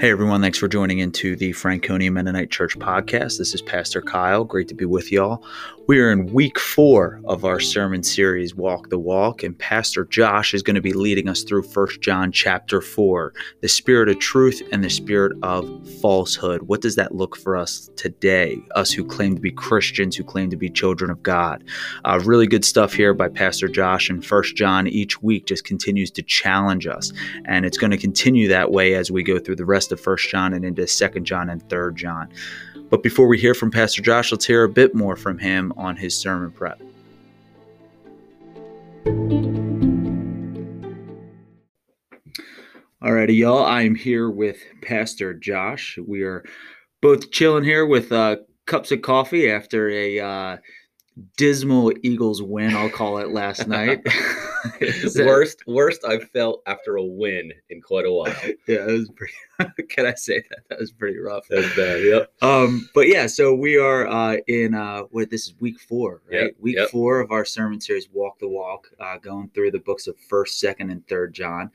Hey everyone, thanks for joining into the Franconia Mennonite Church podcast. This is Pastor Kyle. Great to be with y'all. We are in week four of our sermon series, Walk the Walk, and Pastor Josh is going to be leading us through First John chapter 4, the spirit of truth and the spirit of falsehood. What does that look for us today, us who claim to be Christians, who claim to be children of God? Uh, really good stuff here by Pastor Josh, and First John each week just continues to challenge us, and it's going to continue that way as we go through the rest of First John and into Second John and Third John. But before we hear from Pastor Josh, let's hear a bit more from him on his sermon prep. Alrighty, y'all. I'm here with Pastor Josh. We are both chilling here with uh, cups of coffee after a uh, dismal Eagles win, I'll call it last night. worst, worst I've felt after a win in quite a while. Yeah, it was pretty. can I say that? That was pretty rough. That's bad. Yep. Um, but yeah, so we are uh, in uh, what this is week four, right? Yep, Week yep. four of our sermon series, Walk the Walk, uh, going through the books of First, Second, and Third John.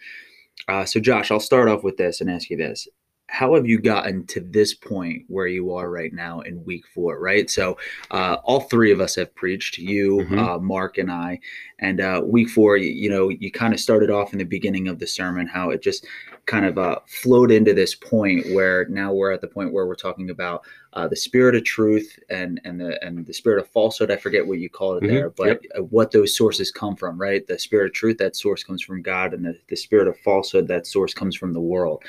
Uh, so, Josh, I'll start off with this and ask you this: How have you gotten to this point where you are right now in week four? Right. So, uh, all three of us have preached. You, Mhm. uh, Mark, and I. And uh, week four, you, you know, you kind of started off in the beginning of the sermon how it just kind of uh, flowed into this point where now we're at the point where we're talking about uh, the spirit of truth and and the and the spirit of falsehood. I forget what you called it Mhm, there, but uh, what those sources come from, right? The spirit of truth, that source comes from God, and the, the spirit of falsehood, that source comes from the world.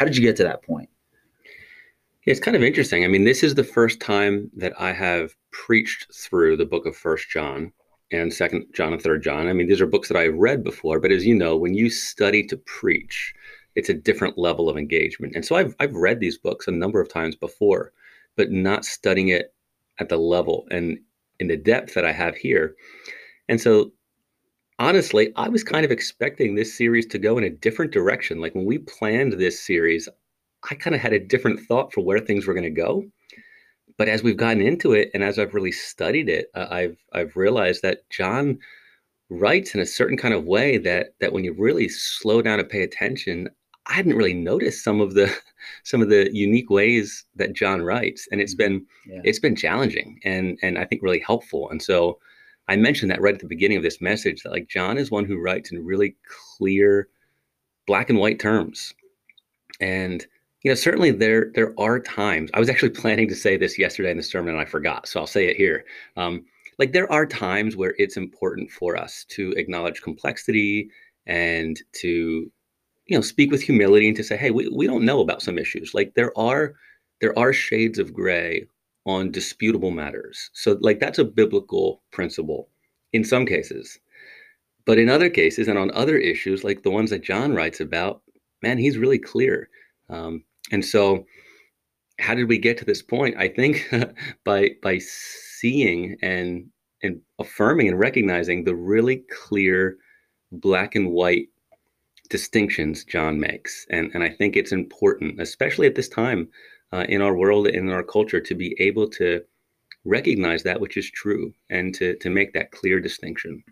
How did you get to that point? It's kind of interesting. I mean, this is the first time that I have preached through the book of First John and Second John and Third John. I mean, these are books that I've read before, but as you know, when you study to preach, it's a different level of engagement. And so I've I've read these books a number of times before, but not studying it at the level and in the depth that I have here. And so honestly, I was kind of expecting this series to go in a different direction. Like when we planned this series, I kind of had a different thought for where things were going to go. But as we've gotten into it and as I've really studied it, uh, I've I've realized that John writes in a certain kind of way that that when you really slow down and pay attention, I hadn't really noticed some of the some of the unique ways that John writes, and it's been Yeah. it's been challenging and and I think really helpful. And so I mentioned that right at the beginning of this message that like John is one who writes in really clear black and white terms. And you know, certainly there there are times. I was actually planning to say this yesterday in the sermon and I forgot, so I'll say it here. Um, like there are times where it's important for us to acknowledge complexity and to you know speak with humility and to say, hey, we, we don't know about some issues. Like there are there are shades of gray on disputable matters. So like that's a biblical principle in some cases. But in other cases and on other issues, like the ones that John writes about, man, he's really clear. Um, and so, how did we get to this point? I think by by seeing and and affirming and recognizing the really clear black and white distinctions John makes, and and I think it's important, especially at this time uh, in our world and in our culture, to be able to recognize that which is true and to to make that clear distinction.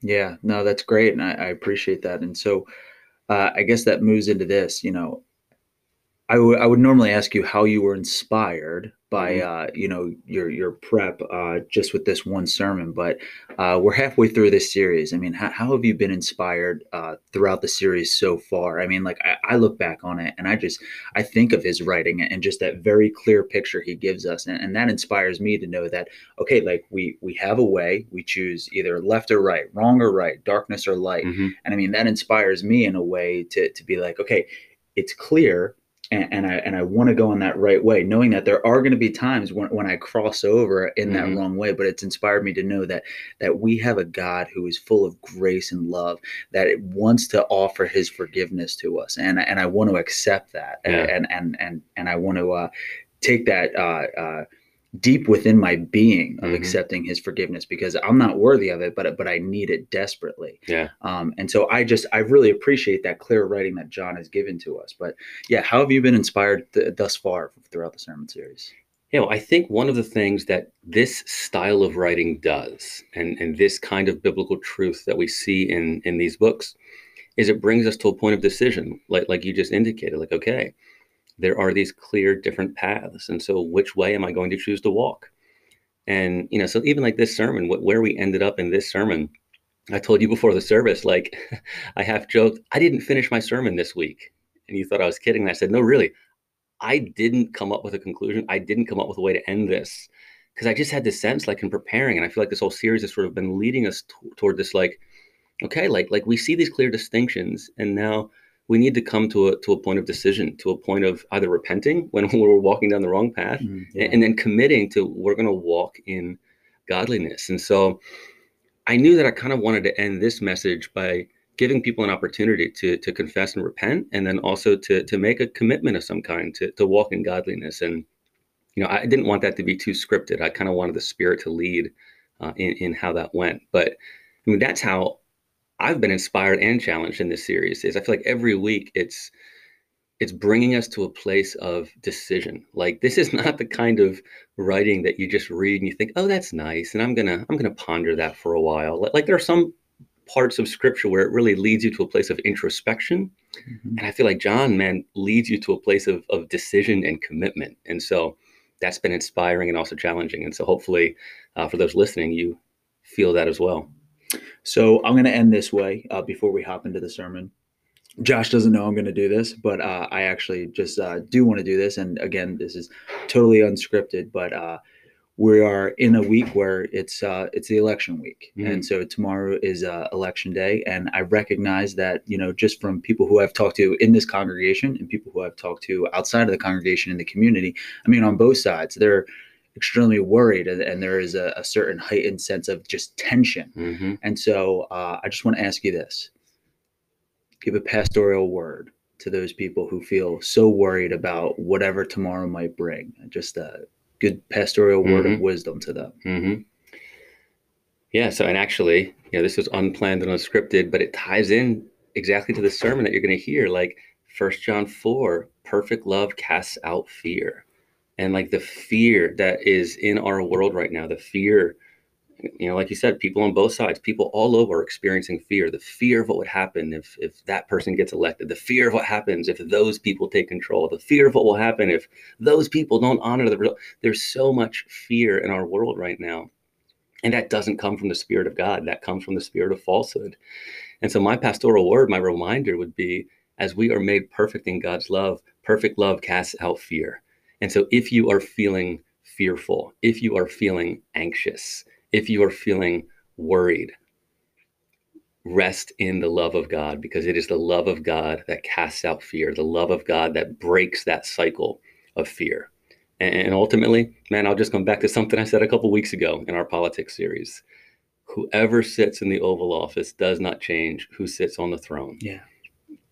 Yeah, no, that's great, and I, I appreciate that. And so, uh, I guess that moves into this. You know, I would normally ask you how you were inspired by Mhm. uh, you know your your prep uh, just with this one sermon, but uh, we're halfway through this series. I mean, how, how have you been inspired uh, throughout the series so far? I mean, like I, I look back on it and I just I think of his writing and just that very clear picture he gives us, and, and that inspires me to know that okay, like we we have a way, we choose either left or right, wrong or right, darkness or light, Mhm. and I mean that inspires me in a way to to be like, okay, it's clear, and, and I and I want to go in that right way, knowing that there are going to be times when, when I cross over in Mhm. that wrong way. But it's inspired me to know that that we have a God who is full of grace and love, that it wants to offer His forgiveness to us, and and I want to accept that, Yeah. and and and and I want to uh, take that. Uh, uh, deep within my being of Mhm. accepting his forgiveness because I'm not worthy of it but but I need it desperately Yeah. um, and so I just I really appreciate that clear writing that John has given to us. But yeah, how have you been inspired th- thus far throughout the sermon series? You know, I think one of the things that this style of writing does, and, and this kind of biblical truth that we see in, in these books, is it brings us to a point of decision, like like you just indicated. Like, okay, there are these clear different paths. And so, which way am I going to choose to walk? And, you know, so even like this sermon, where we ended up in this sermon, I told you before the service, like I half joked, I didn't finish my sermon this week. And you thought I was kidding. And I said, no, really, I didn't come up with a conclusion. I didn't come up with a way to end this because I just had this sense, like in preparing, and I feel like this whole series has sort of been leading us t- toward this, like, okay, like like we see these clear distinctions, and now we need to come to a to a point of decision, to a point of either repenting when we're walking down the wrong path, mm, yeah. and, and then committing to we're going to walk in godliness. And so, I knew that I kind of wanted to end this message by giving people an opportunity to to confess and repent, and then also to to make a commitment of some kind to to walk in godliness. And you know, I didn't want that to be too scripted. I kind of wanted the Spirit to lead uh, in in how that went. But I mean, that's how I've been inspired and challenged in this series. Is I feel like every week it's it's bringing us to a place of decision. Like this is not the kind of writing that you just read and you think, "Oh, that's nice," and I'm gonna I'm gonna ponder that for a while. Like there are some parts of scripture where it really leads you to a place of introspection. Mm-hmm. And I feel like John, man, leads you to a place of, of decision and commitment. And so that's been inspiring and also challenging. And so hopefully, uh, for those listening, you feel that as well. So I'm going to end this way uh, before we hop into the sermon. Josh doesn't know I'm going to do this, but uh, I actually just uh, do want to do this. And again, this is totally unscripted, but uh, we are in a week where it's uh, it's the election week, mm-hmm. and so tomorrow is uh, election day. And I recognize that you know just from people who I've talked to in this congregation and people who I've talked to outside of the congregation in the community. I mean, on both sides, they're extremely worried, and, and there is a, a, certain heightened sense of just tension. Mm-hmm. And so, uh, I just want to ask you this: give a pastoral word to those people who feel so worried about whatever tomorrow might bring. Just a good pastoral word mm-hmm. of wisdom to them. Mm-hmm. Yeah. So, and actually, you know, this was unplanned and unscripted, but it ties in exactly to the sermon that you're going to hear. Like First John four, perfect love casts out fear, and like the fear that is in our world right now, the fear you know, like you said, people on both sides, people all over are experiencing fear. The fear of what would happen if if that person gets elected, the fear of what happens if those people take control, the fear of what will happen if those people don't honor the result. There's so much fear in our world right now. And that doesn't come from the spirit of God. That comes from the spirit of falsehood. And so my pastoral word, my reminder would be as we are made perfect in God's love, perfect love casts out fear. And so if you are feeling fearful, if you are feeling anxious, if you are feeling worried, rest in the love of God because it is the love of God that casts out fear, the love of God that breaks that cycle of fear. And ultimately, man, I'll just come back to something I said a couple weeks ago in our politics series. Whoever sits in the Oval Office does not change who sits on the throne. Yeah.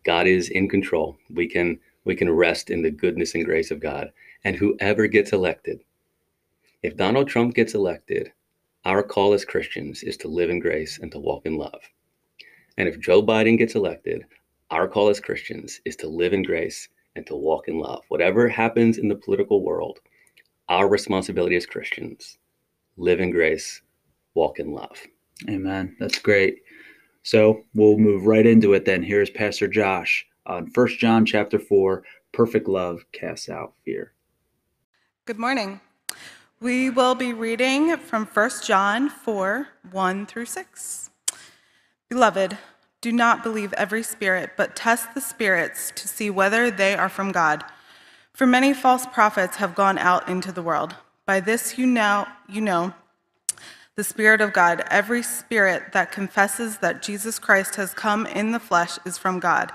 God is in control. We can we can rest in the goodness and grace of God. And whoever gets elected, if Donald Trump gets elected, our call as Christians is to live in grace and to walk in love. And if Joe Biden gets elected, our call as Christians is to live in grace and to walk in love. Whatever happens in the political world, our responsibility as Christians, live in grace, walk in love. Amen. That's great. So we'll move right into it then. Here's Pastor Josh on First John chapter 4, perfect love casts out fear. Good morning. We will be reading from 1 John 4 1 through 6. Beloved, do not believe every spirit, but test the spirits to see whether they are from God. For many false prophets have gone out into the world. By this you know, you know the Spirit of God. Every spirit that confesses that Jesus Christ has come in the flesh is from God.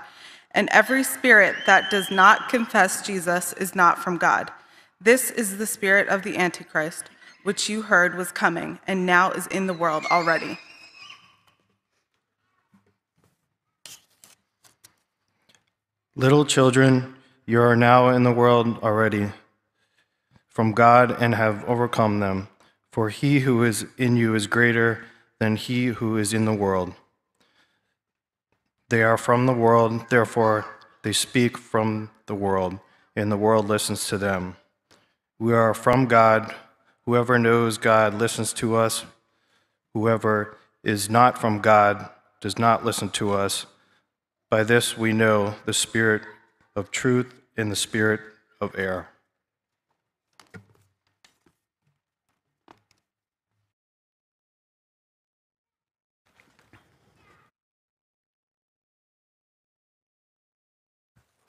And every spirit that does not confess Jesus is not from God. This is the spirit of the Antichrist, which you heard was coming and now is in the world already. Little children, you are now in the world already from God and have overcome them. For he who is in you is greater than he who is in the world. They are from the world, therefore they speak from the world, and the world listens to them. We are from God. Whoever knows God listens to us. Whoever is not from God does not listen to us. By this we know the spirit of truth and the spirit of error.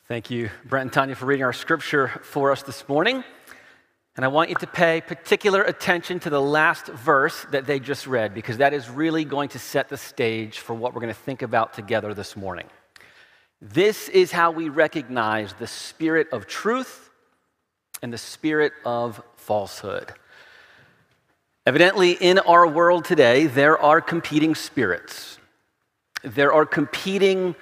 Thank you, Brent and Tanya, for reading our scripture for us this morning. And I want you to pay particular attention to the last verse that they just read, because that is really going to set the stage for what we're going to think about together this morning. This is how we recognize the spirit of truth and the spirit of falsehood. Evidently, in our world today, there are competing spirits. There are competing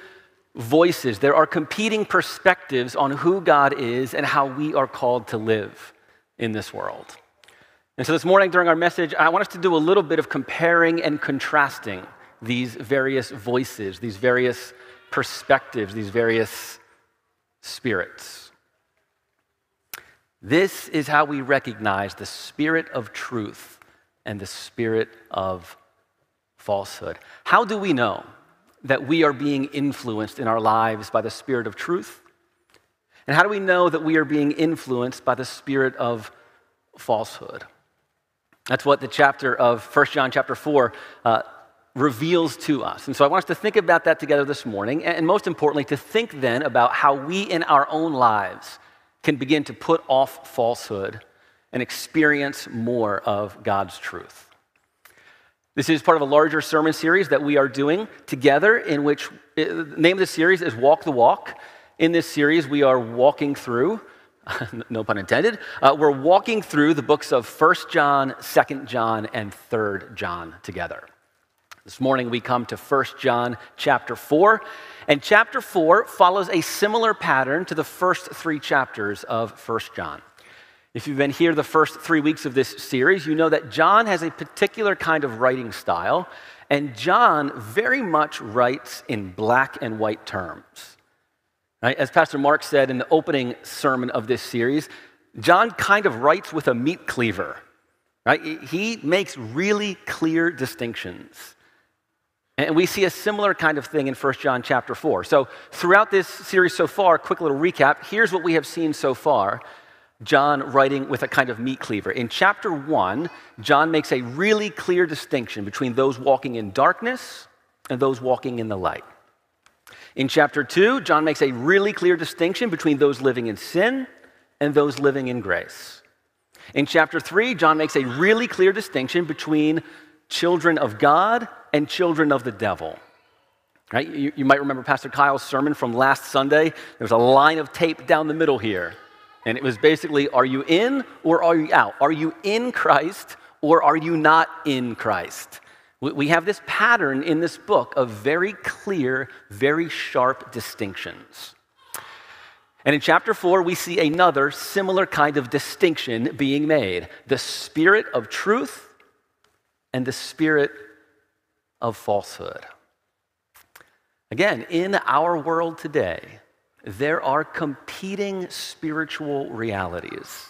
voices, there are competing perspectives on who God is and how we are called to live in this world. And so this morning during our message, I want us to do a little bit of comparing and contrasting these various voices, these various perspectives, these various spirits. This is how we recognize the spirit of truth and the spirit of falsehood. How do we know that we are being influenced in our lives by the Spirit of truth? And how do we know that we are being influenced by the spirit of falsehood? That's what the chapter of 1 John chapter 4 uh, reveals to us. And so I want us to think about that together this morning, and most importantly, to think then about how we in our own lives can begin to put off falsehood and experience more of God's truth. This is part of a larger sermon series that we are doing together, in which the name of the series is Walk the Walk. In this series, we are walking through, no pun intended, uh, we're walking through the books of 1 John, 2 John, and 3 John together. This morning we come to 1 John chapter 4, and chapter 4 follows a similar pattern to the first three chapters of 1 John. If you've been here the first three weeks of this series, you know that John has a particular kind of writing style, and John very much writes in black and white terms. Right? As Pastor Mark said in the opening sermon of this series, John kind of writes with a meat cleaver. Right? He makes really clear distinctions. And we see a similar kind of thing in 1 John chapter 4. So, throughout this series so far, quick little recap here's what we have seen so far. John writing with a kind of meat cleaver. In chapter one, John makes a really clear distinction between those walking in darkness and those walking in the light. In chapter two, John makes a really clear distinction between those living in sin and those living in grace. In chapter three, John makes a really clear distinction between children of God and children of the devil. Right? You, you might remember Pastor Kyle's sermon from last Sunday. There was a line of tape down the middle here. And it was basically are you in or are you out? Are you in Christ or are you not in Christ? We have this pattern in this book of very clear, very sharp distinctions. And in chapter four, we see another similar kind of distinction being made the spirit of truth and the spirit of falsehood. Again, in our world today, there are competing spiritual realities.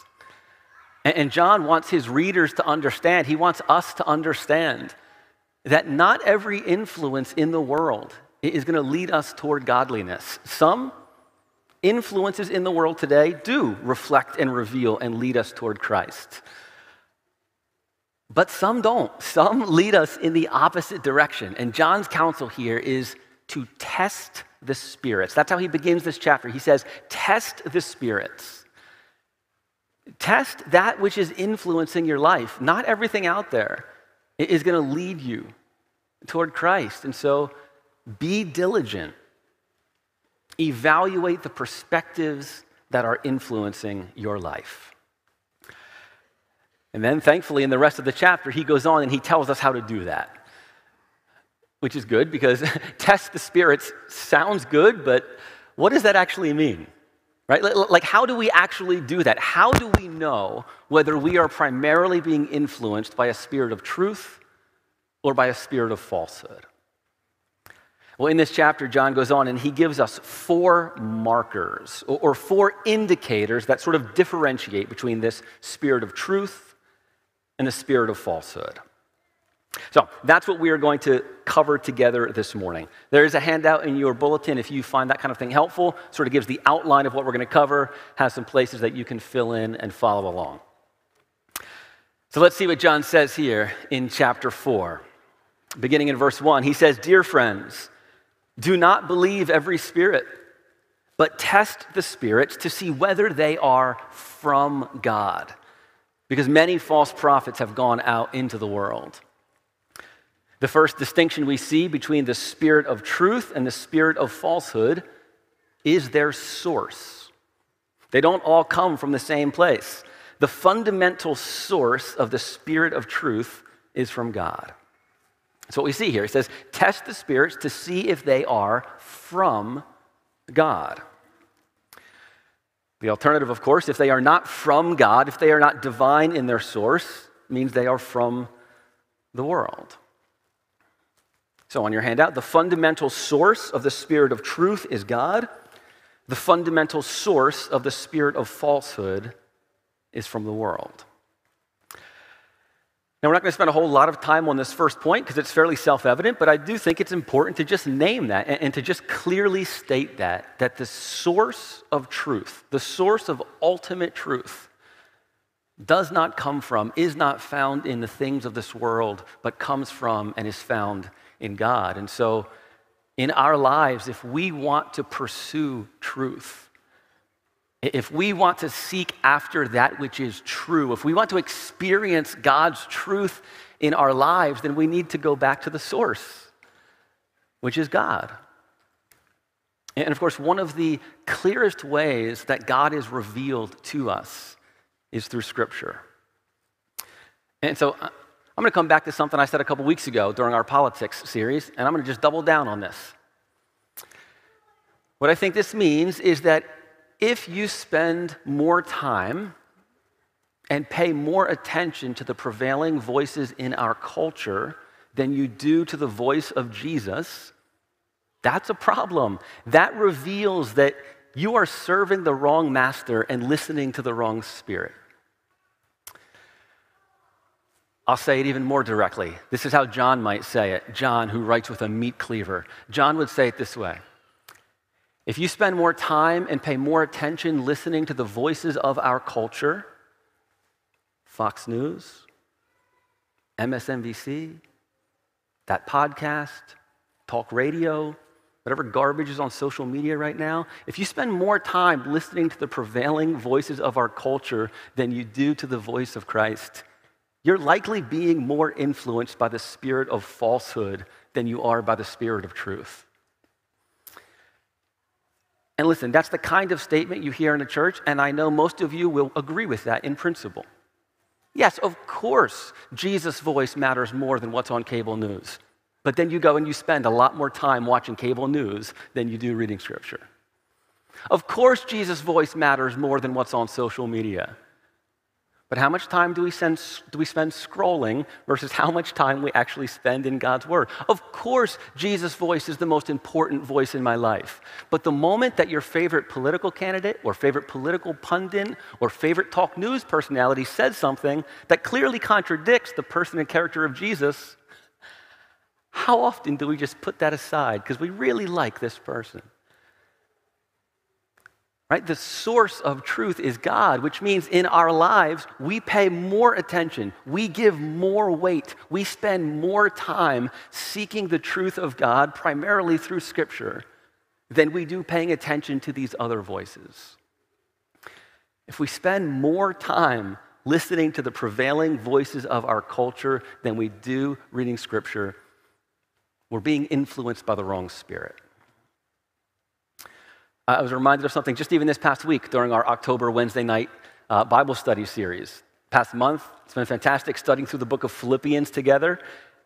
And John wants his readers to understand, he wants us to understand that not every influence in the world is going to lead us toward godliness. Some influences in the world today do reflect and reveal and lead us toward Christ. But some don't. Some lead us in the opposite direction. And John's counsel here is to test the spirits. That's how he begins this chapter. He says, Test the spirits. Test that which is influencing your life. Not everything out there is going to lead you toward Christ. And so be diligent. Evaluate the perspectives that are influencing your life. And then, thankfully, in the rest of the chapter, he goes on and he tells us how to do that which is good because test the spirits sounds good, but what does that actually mean? Right? Like, how do we actually do that? How do we know whether we are primarily being influenced by a spirit of truth or by a spirit of falsehood? Well, in this chapter, John goes on and he gives us four markers or four indicators that sort of differentiate between this spirit of truth and the spirit of falsehood. So that's what we are going to cover together this morning. There is a handout in your bulletin if you find that kind of thing helpful. Sort of gives the outline of what we're going to cover, has some places that you can fill in and follow along. So let's see what John says here in chapter 4. Beginning in verse 1, he says, Dear friends, do not believe every spirit, but test the spirits to see whether they are from God. Because many false prophets have gone out into the world. The first distinction we see between the spirit of truth and the spirit of falsehood is their source. They don't all come from the same place. The fundamental source of the spirit of truth is from God. That's what we see here. It says, Test the spirits to see if they are from God. The alternative, of course, if they are not from God, if they are not divine in their source, means they are from the world. So, on your handout, the fundamental source of the spirit of truth is God. The fundamental source of the spirit of falsehood is from the world. Now, we're not going to spend a whole lot of time on this first point because it's fairly self evident, but I do think it's important to just name that and, and, to just clearly state that, that the source of truth, the source of ultimate truth, does not come from, is not found in the things of this world, but comes from and is found in God. And so, in our lives, if we want to pursue truth, if we want to seek after that which is true, if we want to experience God's truth in our lives, then we need to go back to the source, which is God. And of course, one of the clearest ways that God is revealed to us is through Scripture. And so uh, I'm going to come back to something I said a couple weeks ago during our politics series, and I'm going to just double down on this. What I think this means is that if you spend more time and pay more attention to the prevailing voices in our culture than you do to the voice of Jesus, that's a problem. That reveals that you are serving the wrong master and listening to the wrong spirit. I'll say it even more directly. This is how John might say it. John, who writes with a meat cleaver. John would say it this way If you spend more time and pay more attention listening to the voices of our culture, Fox News, MSNBC, that podcast, talk radio, whatever garbage is on social media right now, if you spend more time listening to the prevailing voices of our culture than you do to the voice of Christ, you're likely being more influenced by the spirit of falsehood than you are by the spirit of truth. And listen, that's the kind of statement you hear in a church, and I know most of you will agree with that in principle. Yes, of course, Jesus' voice matters more than what's on cable news. But then you go and you spend a lot more time watching cable news than you do reading scripture. Of course, Jesus' voice matters more than what's on social media. But how much time do we, send, do we spend scrolling versus how much time we actually spend in God's Word? Of course, Jesus' voice is the most important voice in my life. But the moment that your favorite political candidate or favorite political pundit or favorite talk news personality says something that clearly contradicts the person and character of Jesus, how often do we just put that aside because we really like this person? Right? The source of truth is God, which means in our lives, we pay more attention, we give more weight, we spend more time seeking the truth of God, primarily through Scripture, than we do paying attention to these other voices. If we spend more time listening to the prevailing voices of our culture than we do reading Scripture, we're being influenced by the wrong spirit. I was reminded of something just even this past week during our October Wednesday night uh, Bible study series. Past month, it's been fantastic studying through the book of Philippians together.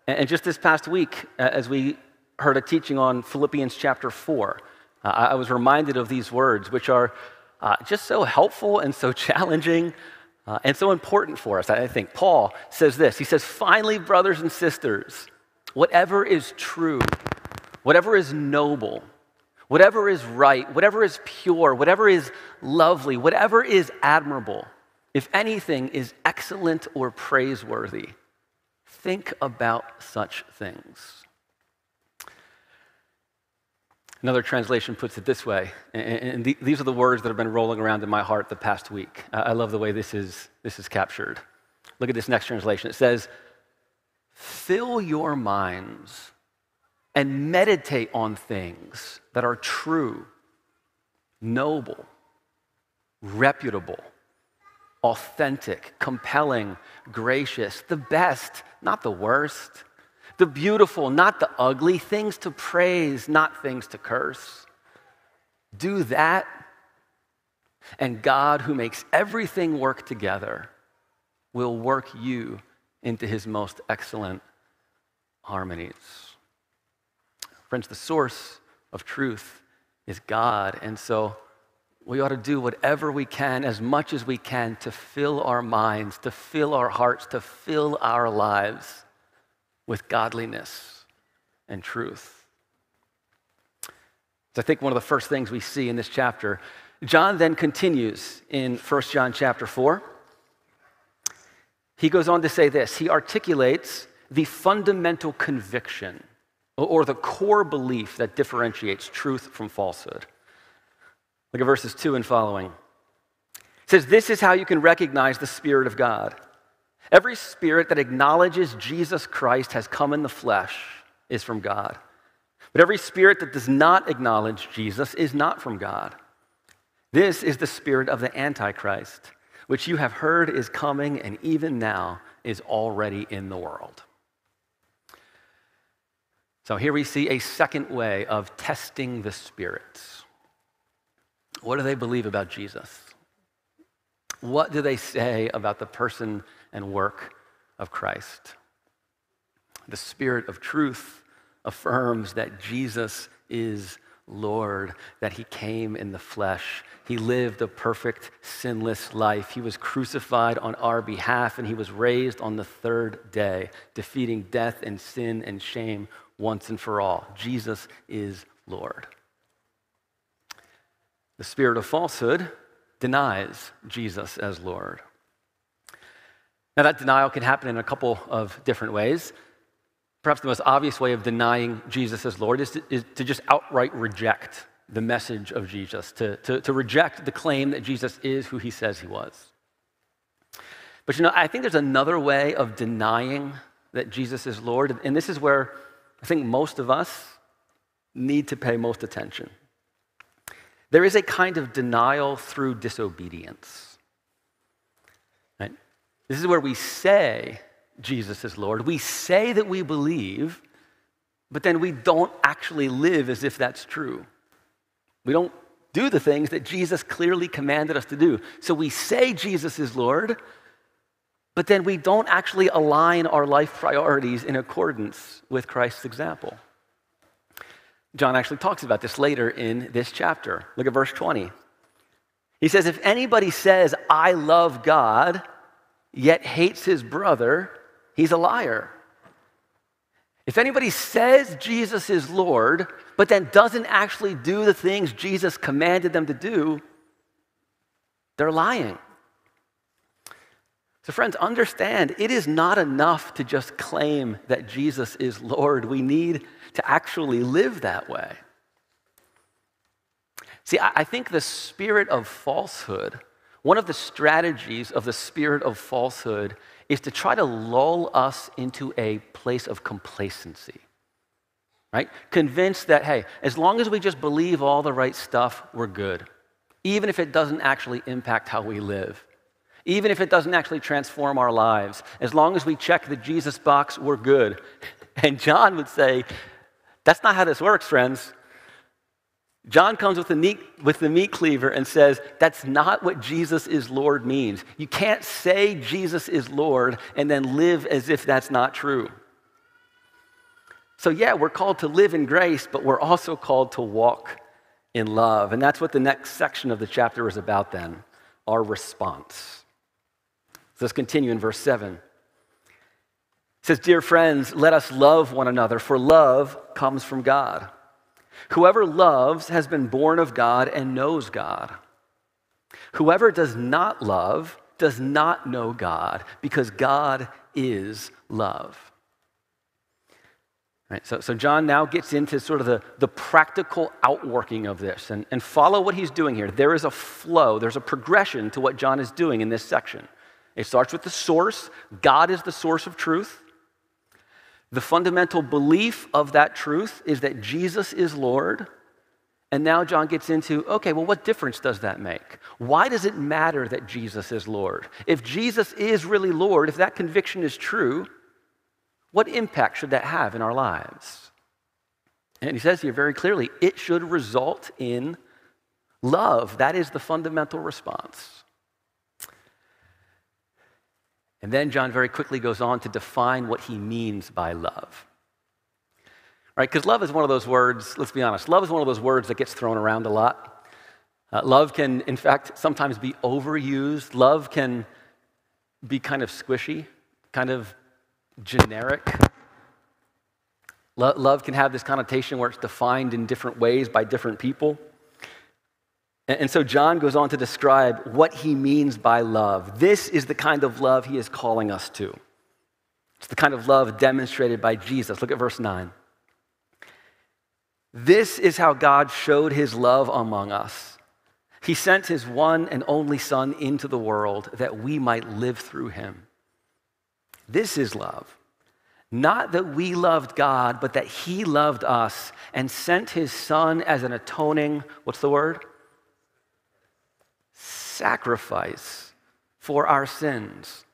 And, just this past week, uh, as we heard a teaching on Philippians chapter 4, uh, I was reminded of these words, which are uh, just so helpful and so challenging uh, and so important for us. I think Paul says this He says, Finally, brothers and sisters, whatever is true, whatever is noble, whatever is right, whatever is pure, whatever is lovely, whatever is admirable, if anything is excellent or praiseworthy, think about such things. Another translation puts it this way, and these are the words that have been rolling around in my heart the past week. I love the way this is, this is captured. Look at this next translation. It says, Fill your minds and meditate on things that are true, noble, reputable, authentic, compelling, gracious, the best, not the worst the beautiful, not the ugly, things to praise, not things to curse. Do that, and God, who makes everything work together, will work you into his most excellent harmonies. Friends, the source of truth is God, and so we ought to do whatever we can, as much as we can, to fill our minds, to fill our hearts, to fill our lives with godliness and truth. So I think one of the first things we see in this chapter, John then continues in 1 John chapter 4. He goes on to say this he articulates the fundamental conviction or the core belief that differentiates truth from falsehood. Look at verses 2 and following. It says, This is how you can recognize the Spirit of God. Every spirit that acknowledges Jesus Christ has come in the flesh is from God. But every spirit that does not acknowledge Jesus is not from God. This is the spirit of the Antichrist, which you have heard is coming and even now is already in the world. So here we see a second way of testing the spirits. What do they believe about Jesus? What do they say about the person and work of Christ. The Spirit of truth affirms that Jesus is Lord, that He came in the flesh. He lived a perfect, sinless life. He was crucified on our behalf, and He was raised on the third day, defeating death and sin and shame once and for all. Jesus is Lord. The spirit of falsehood denies Jesus as Lord. Now, that denial can happen in a couple of different ways. Perhaps the most obvious way of denying Jesus as Lord is to, is to just outright reject the message of Jesus, to, to, to reject the claim that Jesus is who he says he was. But you know, I think there's another way of denying that Jesus is Lord, and this is where I think most of us need to pay most attention. There is a kind of denial through disobedience. Right? This is where we say Jesus is Lord. We say that we believe, but then we don't actually live as if that's true. We don't do the things that Jesus clearly commanded us to do. So we say Jesus is Lord, but then we don't actually align our life priorities in accordance with Christ's example. John actually talks about this later in this chapter. Look at verse 20. He says, If anybody says, I love God, yet hates his brother, he's a liar. If anybody says Jesus is Lord, but then doesn't actually do the things Jesus commanded them to do, they're lying. So, friends, understand it is not enough to just claim that Jesus is Lord. We need to actually live that way. See, I think the spirit of falsehood one of the strategies of the spirit of falsehood is to try to lull us into a place of complacency. Right? Convinced that, hey, as long as we just believe all the right stuff, we're good. Even if it doesn't actually impact how we live. Even if it doesn't actually transform our lives. As long as we check the Jesus box, we're good. And John would say, that's not how this works, friends. John comes with the, meat, with the meat cleaver and says, That's not what Jesus is Lord means. You can't say Jesus is Lord and then live as if that's not true. So, yeah, we're called to live in grace, but we're also called to walk in love. And that's what the next section of the chapter is about then our response. So let's continue in verse 7. It says, Dear friends, let us love one another, for love comes from God. Whoever loves has been born of God and knows God. Whoever does not love does not know God, because God is love. Right, so, so John now gets into sort of the, the practical outworking of this and, and follow what he's doing here. There is a flow, there's a progression to what John is doing in this section. It starts with the source. God is the source of truth. The fundamental belief of that truth is that Jesus is Lord. And now John gets into okay, well, what difference does that make? Why does it matter that Jesus is Lord? If Jesus is really Lord, if that conviction is true, what impact should that have in our lives? And he says here very clearly it should result in love. That is the fundamental response. And then John very quickly goes on to define what he means by love. Right? Because love is one of those words, let's be honest, love is one of those words that gets thrown around a lot. Uh, love can, in fact, sometimes be overused. Love can be kind of squishy, kind of generic. Lo- love can have this connotation where it's defined in different ways by different people. And, so John goes on to describe what he means by love. This is the kind of love he is calling us to. It's the kind of love demonstrated by Jesus. Look at verse 9. This is how God showed his love among us. He sent his one and only Son into the world that we might live through him. This is love. Not that we loved God, but that He loved us and sent His Son as an atoning, what's the word? Sacrifice for our sins.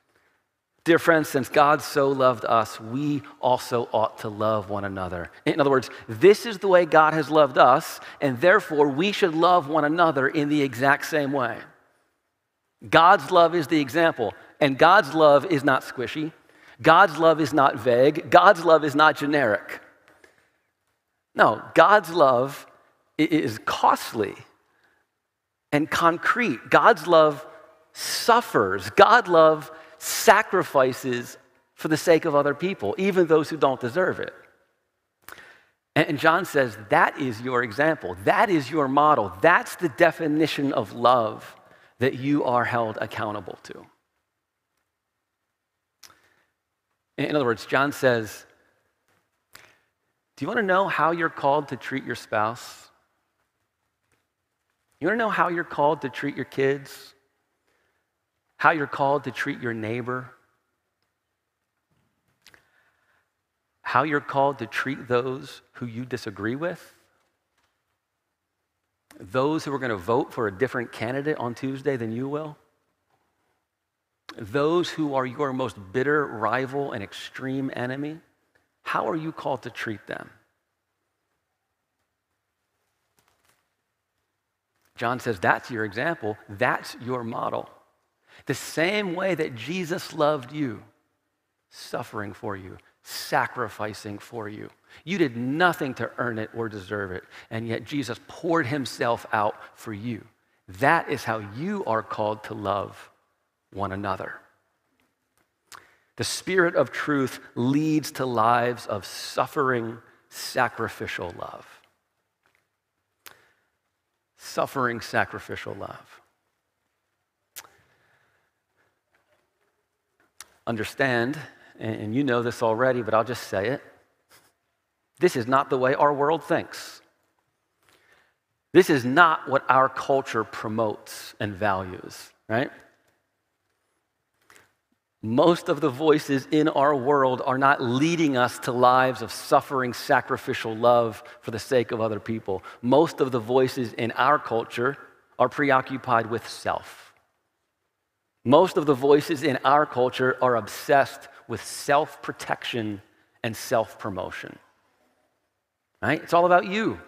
Dear friends, since God so loved us, we also ought to love one another. In other words, this is the way God has loved us, and therefore we should love one another in the exact same way. God's love is the example, and God's love is not squishy. God's love is not vague. God's love is not generic. No, God's love is costly and concrete. God's love suffers. God love sacrifices for the sake of other people, even those who don't deserve it. And John says that is your example, that is your model, that's the definition of love that you are held accountable to. In other words, John says, Do you want to know how you're called to treat your spouse? You want to know how you're called to treat your kids? How you're called to treat your neighbor? How you're called to treat those who you disagree with? Those who are going to vote for a different candidate on Tuesday than you will? those who are your most bitter rival and extreme enemy, how are you called to treat them? John says that's your example, that's your model. The same way that Jesus loved you, suffering for you, sacrificing for you. You did nothing to earn it or deserve it, and yet Jesus poured himself out for you. That is how you are called to love one another. The Spirit of truth leads to lives of suffering, sacrificial love. Suffering, sacrificial love. Understand, and you know this already, but I'll just say it. This is not the way our world thinks. This is not what our culture promotes and values, right? Most of the voices in our world are not leading us to lives of suffering, sacrificial love for the sake of other people. Most of the voices in our culture are preoccupied with self. Most of the voices in our culture are obsessed with self protection and self promotion. Right? It's all about you.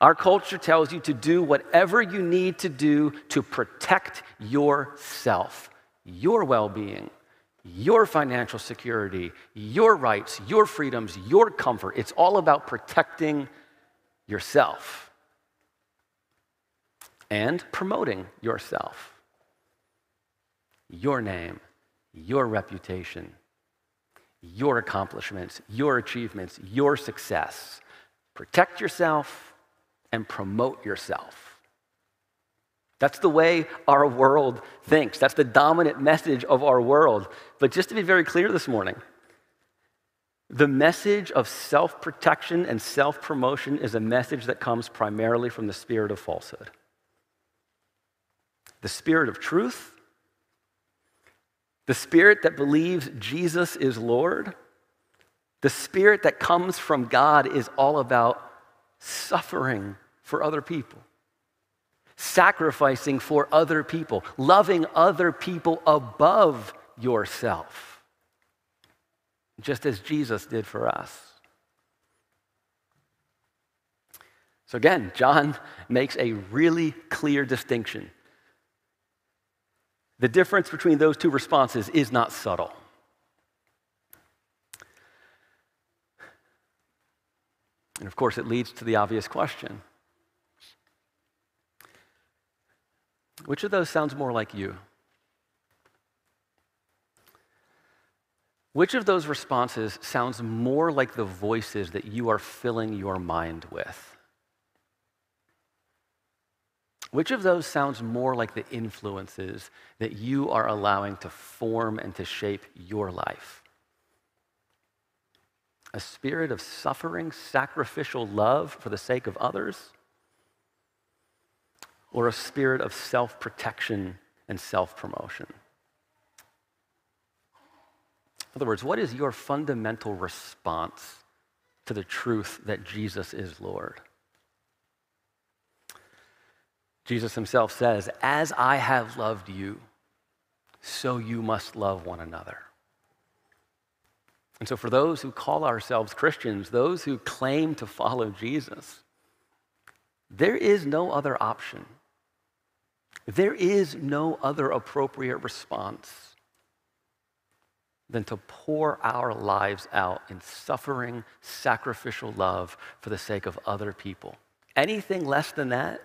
Our culture tells you to do whatever you need to do to protect yourself your well being, your financial security, your rights, your freedoms, your comfort. It's all about protecting yourself and promoting yourself, your name, your reputation, your accomplishments, your achievements, your success. Protect yourself and promote yourself. That's the way our world thinks. That's the dominant message of our world. But just to be very clear this morning, The message of self protection and self promotion is a message that comes primarily from the spirit of falsehood. The spirit of truth, the spirit that believes Jesus is Lord, the spirit that comes from God is all about suffering for other people, sacrificing for other people, loving other people above yourself, just as Jesus did for us. So, again, John makes a really clear distinction. The difference between those two responses is not subtle. And of course, it leads to the obvious question Which of those sounds more like you? Which of those responses sounds more like the voices that you are filling your mind with? Which of those sounds more like the influences that you are allowing to form and to shape your life? A spirit of suffering, sacrificial love for the sake of others? Or a spirit of self protection and self promotion? In other words, what is your fundamental response to the truth that Jesus is Lord? Jesus himself says, As I have loved you, so you must love one another. And so, for those who call ourselves Christians, those who claim to follow Jesus, there is no other option. There is no other appropriate response than to pour our lives out in suffering, sacrificial love for the sake of other people. Anything less than that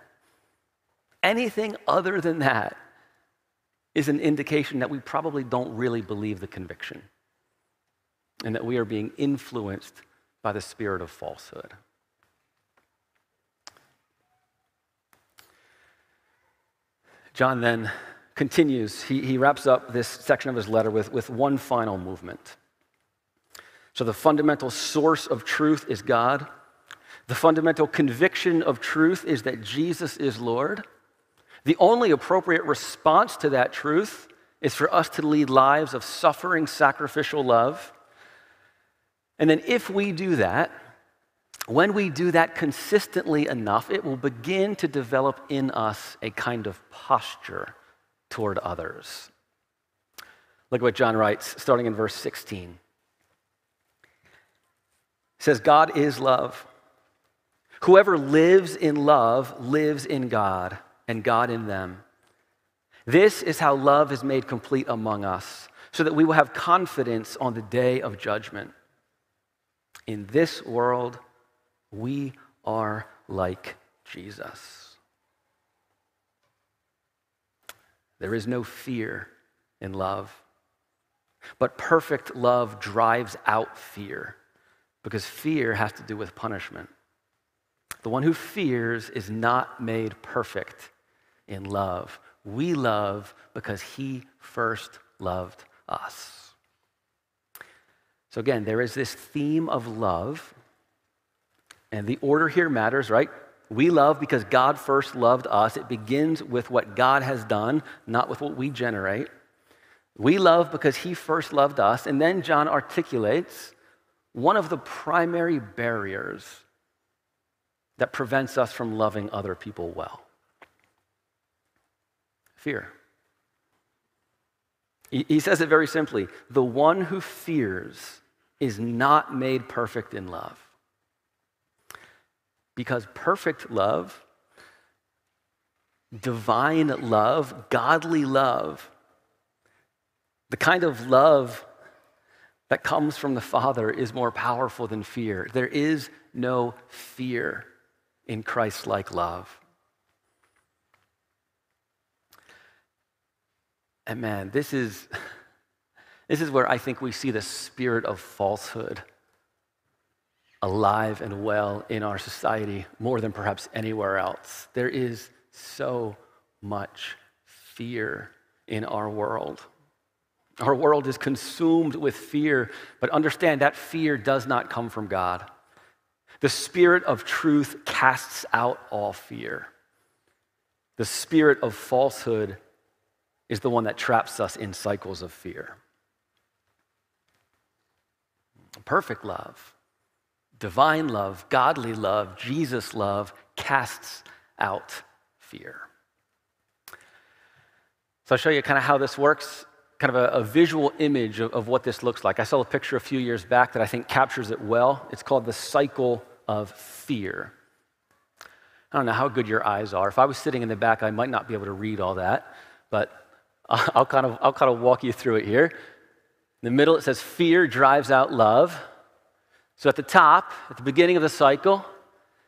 Anything other than that is an indication that we probably don't really believe the conviction and that we are being influenced by the spirit of falsehood. John then continues, he, he wraps up this section of his letter with, with one final movement. So, the fundamental source of truth is God. The fundamental conviction of truth is that Jesus is Lord. The only appropriate response to that truth is for us to lead lives of suffering, sacrificial love. And then, if we do that, when we do that consistently enough, it will begin to develop in us a kind of posture toward others. Look at what John writes, starting in verse 16. He says, God is love. Whoever lives in love lives in God and God in them. This is how love is made complete among us, so that we will have confidence on the day of judgment. In this world, we are like Jesus. There is no fear in love, but perfect love drives out fear because fear has to do with punishment. The one who fears is not made perfect in love. We love because he first loved us. So, again, there is this theme of love, and the order here matters, right? We love because God first loved us. It begins with what God has done, not with what we generate. We love because he first loved us. And then John articulates one of the primary barriers that prevents us from loving other people well. Fear. He says it very simply the one who fears is not made perfect in love. Because perfect love, divine love, godly love, the kind of love that comes from the Father is more powerful than fear. There is no fear in Christ like love. And man, this is, this is where I think we see the spirit of falsehood alive and well in our society more than perhaps anywhere else. There is so much fear in our world. Our world is consumed with fear, but understand that fear does not come from God. The spirit of truth casts out all fear. The spirit of falsehood is the one that traps us in cycles of fear. Perfect love, divine love, godly love, Jesus love casts out fear. So I'll show you kind of how this works, kind of a, a visual image of, of, what this looks like. I saw a picture a few years back that I think captures it well. It's called the cycle of fear. I don't know how good your eyes are. If I was sitting in the back, I might not be able to read all that, but I'll kind of, I'll kind of walk you through it here. In the middle, it says, Fear drives out love. So at the top, at the beginning of the cycle,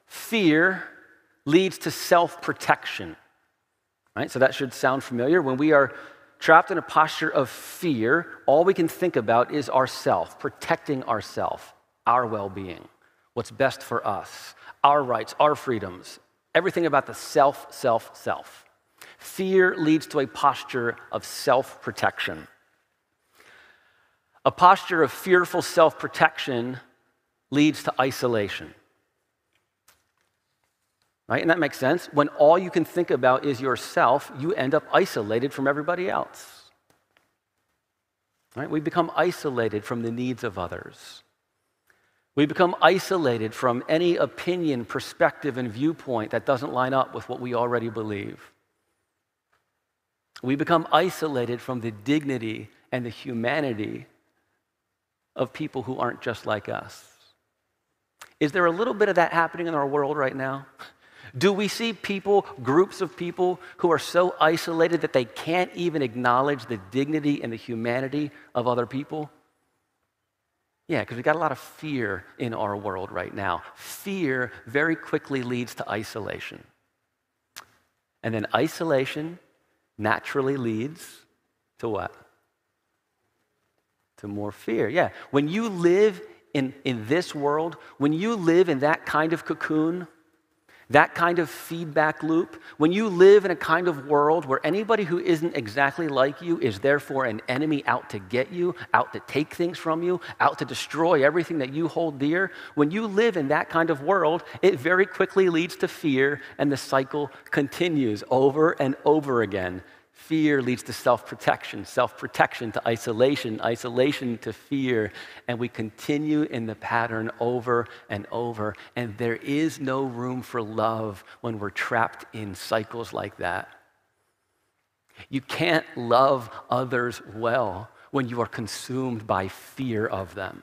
fear leads to self protection. Right? So that should sound familiar. When we are trapped in a posture of fear, all we can think about is ourself, protecting ourself, our well being, what's best for us, our rights, our freedoms, everything about the self, self, self. Fear leads to a posture of self protection. A posture of fearful self protection leads to isolation. Right? And that makes sense. When all you can think about is yourself, you end up isolated from everybody else. Right? We become isolated from the needs of others. We become isolated from any opinion, perspective, and viewpoint that doesn't line up with what we already believe. We become isolated from the dignity and the humanity of people who aren't just like us. Is there a little bit of that happening in our world right now? Do we see people, groups of people, who are so isolated that they can't even acknowledge the dignity and the humanity of other people? Yeah, because we've got a lot of fear in our world right now. Fear very quickly leads to isolation. And then isolation naturally leads to what? To more fear. Yeah. When you live in, in this world, when you live in that kind of cocoon, that kind of feedback loop, when you live in a kind of world where anybody who isn't exactly like you is therefore an enemy out to get you, out to take things from you, out to destroy everything that you hold dear, when you live in that kind of world, it very quickly leads to fear and the cycle continues over and over again Fear leads to self protection, self protection to isolation, isolation to fear. And we continue in the pattern over and over. And there is no room for love when we're trapped in cycles like that. You can't love others well when you are consumed by fear of them.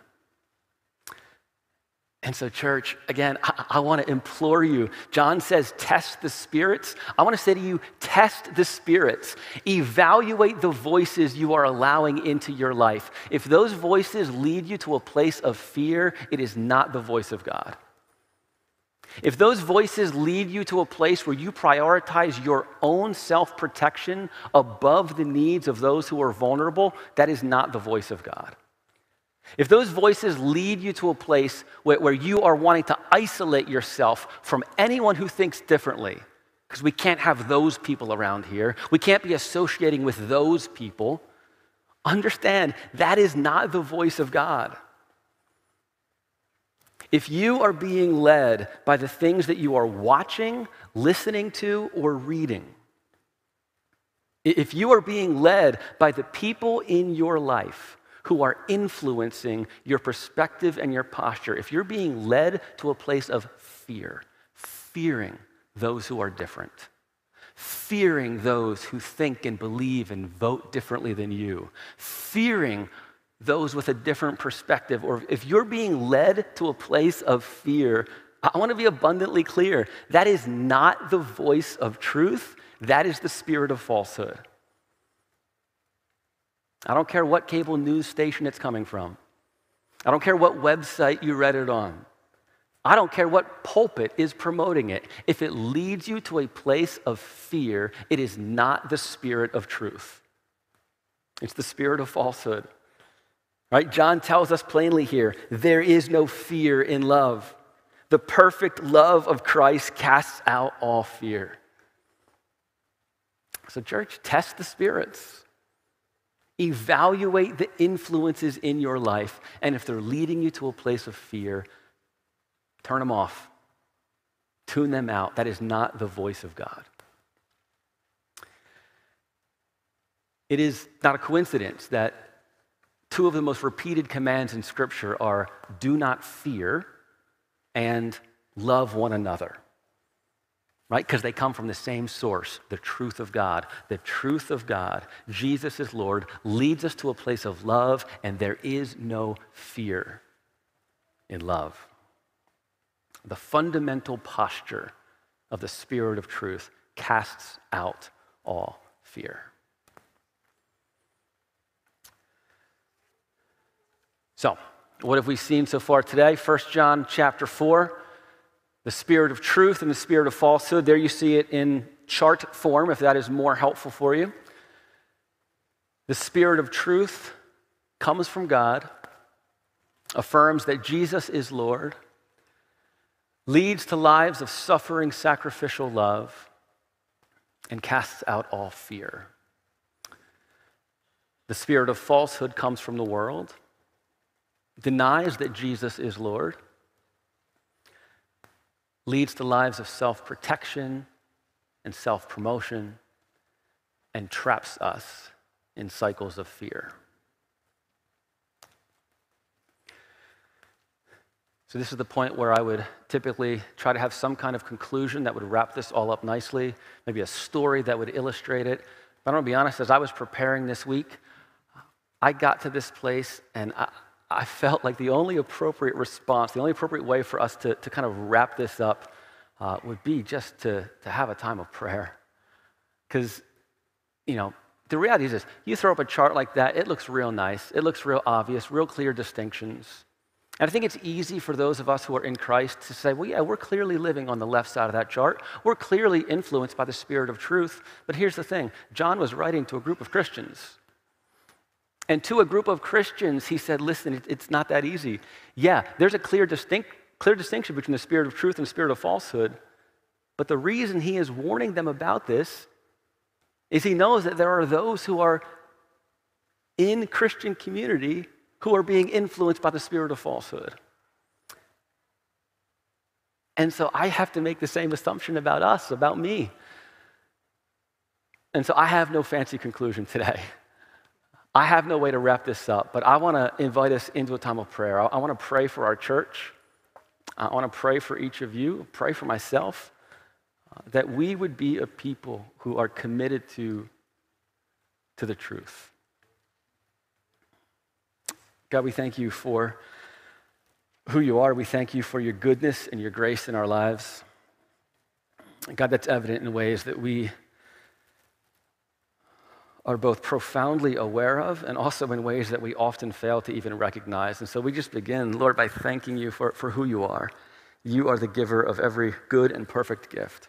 And so, church, again, I, I want to implore you. John says, test the spirits. I want to say to you, test the spirits. Evaluate the voices you are allowing into your life. If those voices lead you to a place of fear, it is not the voice of God. If those voices lead you to a place where you prioritize your own self protection above the needs of those who are vulnerable, that is not the voice of God. If those voices lead you to a place where, where you are wanting to isolate yourself from anyone who thinks differently, because we can't have those people around here, we can't be associating with those people, understand that is not the voice of God. If you are being led by the things that you are watching, listening to, or reading, if you are being led by the people in your life who are influencing your perspective and your posture, if you're being led to a place of fear, fearing those who are different, fearing those who think and believe and vote differently than you, fearing those with a different perspective, or if you're being led to a place of fear, I want to be abundantly clear that is not the voice of truth, that is the spirit of falsehood. I don't care what cable news station it's coming from. I don't care what website you read it on. I don't care what pulpit is promoting it. If it leads you to a place of fear, it is not the spirit of truth. It's the spirit of falsehood. Right? John tells us plainly here there is no fear in love. The perfect love of Christ casts out all fear. So, church, test the spirits. Evaluate the influences in your life, and if they're leading you to a place of fear, turn them off, tune them out. That is not the voice of God. It is not a coincidence that two of the most repeated commands in Scripture are do not fear and love one another right? Because they come from the same source, the truth of God. The truth of God, Jesus is Lord, leads us to a place of love, and there is no fear in love. The fundamental posture of the Spirit of truth casts out all fear. So, what have we seen so far today? 1 John chapter 4 the spirit of truth and the spirit of falsehood. There you see it in chart form, if that is more helpful for you. The spirit of truth comes from God, affirms that Jesus is Lord, leads to lives of suffering, sacrificial love, and casts out all fear. The spirit of falsehood comes from the world, denies that Jesus is Lord leads to lives of self protection and self promotion and traps us in cycles of fear. So, this is the point where I would typically try to have some kind of conclusion that would wrap this all up nicely, maybe a story that would illustrate it. But I'm gonna be honest, as I was preparing this week, I got to this place and I, I felt like the only appropriate response, the only appropriate way for us to, to kind of wrap this up uh, would be just to, to have a time of prayer. Because, you know, the reality is this you throw up a chart like that, it looks real nice, it looks real obvious, real clear distinctions. And I think it's easy for those of us who are in Christ to say, well, yeah, we're clearly living on the left side of that chart. We're clearly influenced by the Spirit of truth. But here's the thing John was writing to a group of Christians. And to a group of Christians, he said, listen, it's not that easy. Yeah, there's a clear, distinct, clear distinction between the spirit of truth and the spirit of falsehood. But the reason he is warning them about this is he knows that there are those who are in Christian community who are being influenced by the spirit of falsehood. And so I have to make the same assumption about us, about me. And so I have no fancy conclusion today. I have no way to wrap this up, but I want to invite us into a time of prayer. I, want to pray for our church. I want to pray for each of you, pray for myself, uh, that we would be a people who are committed to, to the truth. God, we thank you for who you are. We thank you for your goodness and your grace in our lives. God, that's evident in ways that we are both profoundly aware of and also in ways that we often fail to even recognize. And so we just begin, Lord, by thanking you for, for who you are. You are the giver of every good and perfect gift.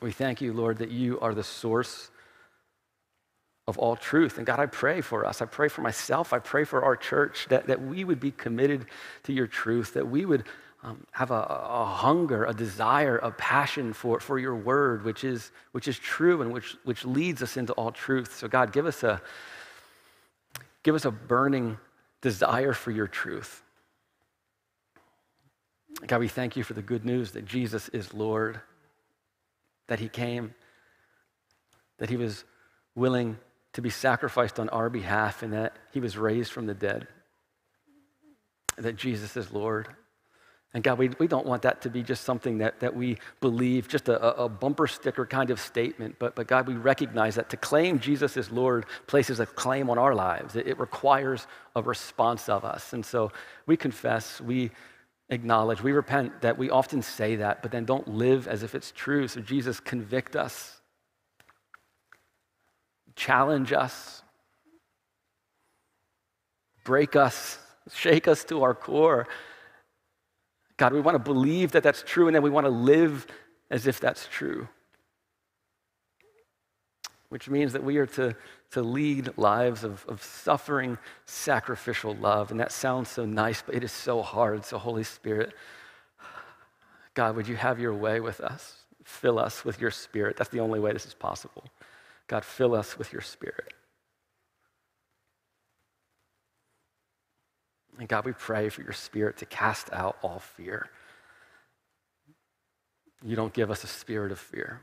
We thank you, Lord, that you are the source of all truth. And God, I pray for us. I pray for myself. I pray for our church that, that we would be committed to your truth, that we would um, have a, a, hunger, a desire, a passion for, for your word, which is, which is true and which, which leads us into all truth. So, God, give us, a, give us a burning desire for your truth. God, we thank you for the good news that Jesus is Lord, that he came, that he was willing to be sacrificed on our behalf, and that he was raised from the dead, that Jesus is Lord. And God, we, we don't want that to be just something that, that we believe, just a, a bumper sticker kind of statement. But, but God, we recognize that to claim Jesus as Lord places a claim on our lives. It, it requires a response of us. And so we confess, we acknowledge, we repent that we often say that, but then don't live as if it's true. So Jesus, convict us, challenge us, break us, shake us to our core God, we want to believe that that's true, and then we want to live as if that's true. Which means that we are to, to lead lives of, of suffering, sacrificial love. And that sounds so nice, but it is so hard. So, Holy Spirit, God, would you have your way with us? Fill us with your spirit. That's the only way this is possible. God, fill us with your spirit. And God, we pray for your spirit to cast out all fear. You don't give us a spirit of fear.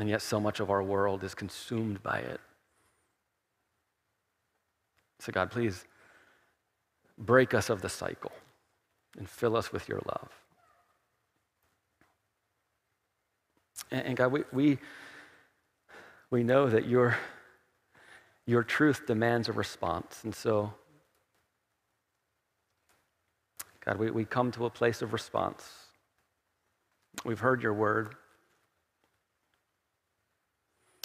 And yet, so much of our world is consumed by it. So, God, please break us of the cycle and fill us with your love. And, God, we, we, we know that your, your truth demands a response. And so, God, we, we come to a place of response. We've heard your word.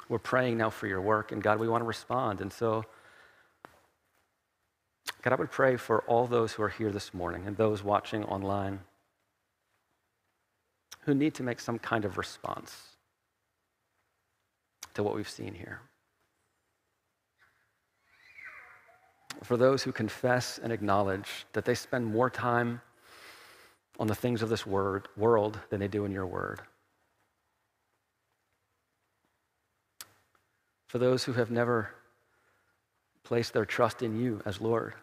We're praying now for your work, and God, we want to respond. And so, God, I would pray for all those who are here this morning and those watching online who need to make some kind of response to what we've seen here. For those who confess and acknowledge that they spend more time on the things of this word, world than they do in your word. For those who have never placed their trust in you as Lord.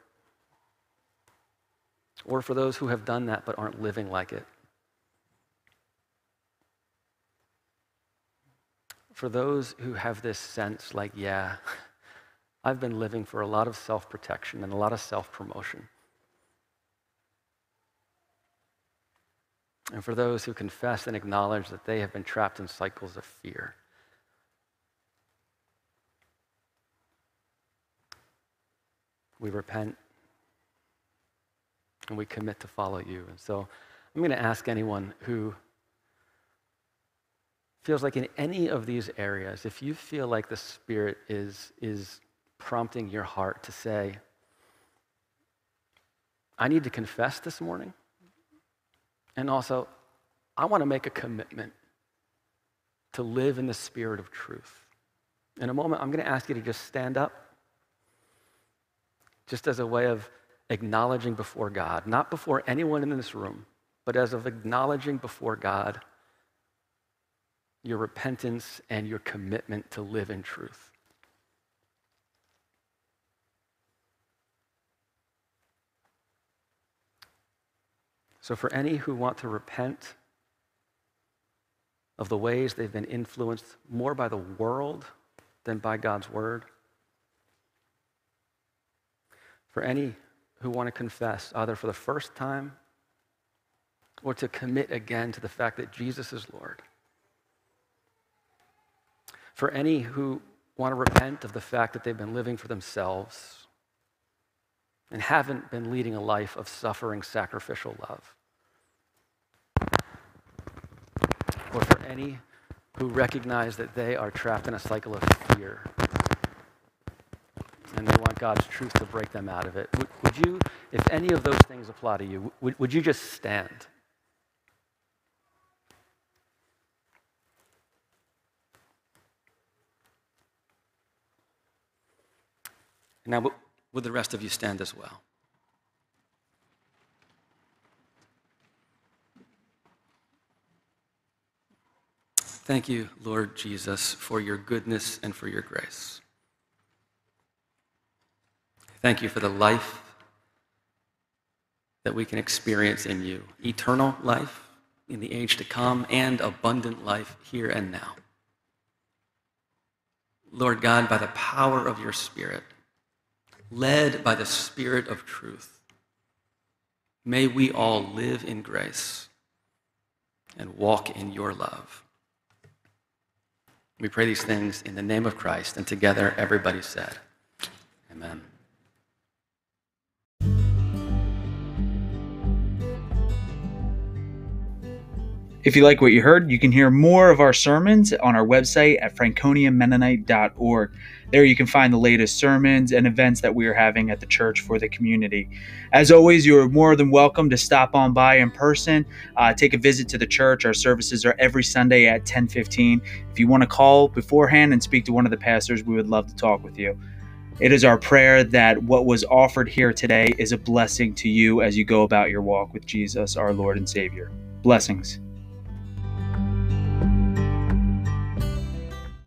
Or for those who have done that but aren't living like it. For those who have this sense like, yeah, I've been living for a lot of self protection and a lot of self promotion. And for those who confess and acknowledge that they have been trapped in cycles of fear. We repent and we commit to follow you. And so I'm going to ask anyone who feels like in any of these areas, if you feel like the Spirit is, is prompting your heart to say, I need to confess this morning. And also, I want to make a commitment to live in the spirit of truth. In a moment, I'm going to ask you to just stand up, just as a way of acknowledging before God, not before anyone in this room, but as of acknowledging before God your repentance and your commitment to live in truth. So, for any who want to repent of the ways they've been influenced more by the world than by God's word, for any who want to confess, either for the first time or to commit again to the fact that Jesus is Lord. For any who want to repent of the fact that they've been living for themselves and haven't been leading a life of suffering, sacrificial love. Or for any who recognize that they are trapped in a cycle of fear and they want God's truth to break them out of it. Would, would you, if any of those things apply to you, would, would you just stand? Now, would the rest of you stand as well? Thank you, Lord Jesus, for your goodness and for your grace. Thank you for the life that we can experience in you eternal life in the age to come and abundant life here and now. Lord God, by the power of your Spirit, led by the Spirit of truth, may we all live in grace and walk in your love. We pray these things in the name of Christ, and together everybody said, Amen. If you like what you heard, you can hear more of our sermons on our website at franconiamennonite.org. There you can find the latest sermons and events that we are having at the church for the community. As always, you are more than welcome to stop on by in person, uh, take a visit to the church. Our services are every Sunday at 10:15. If you want to call beforehand and speak to one of the pastors, we would love to talk with you. It is our prayer that what was offered here today is a blessing to you as you go about your walk with Jesus, our Lord and Savior. Blessings.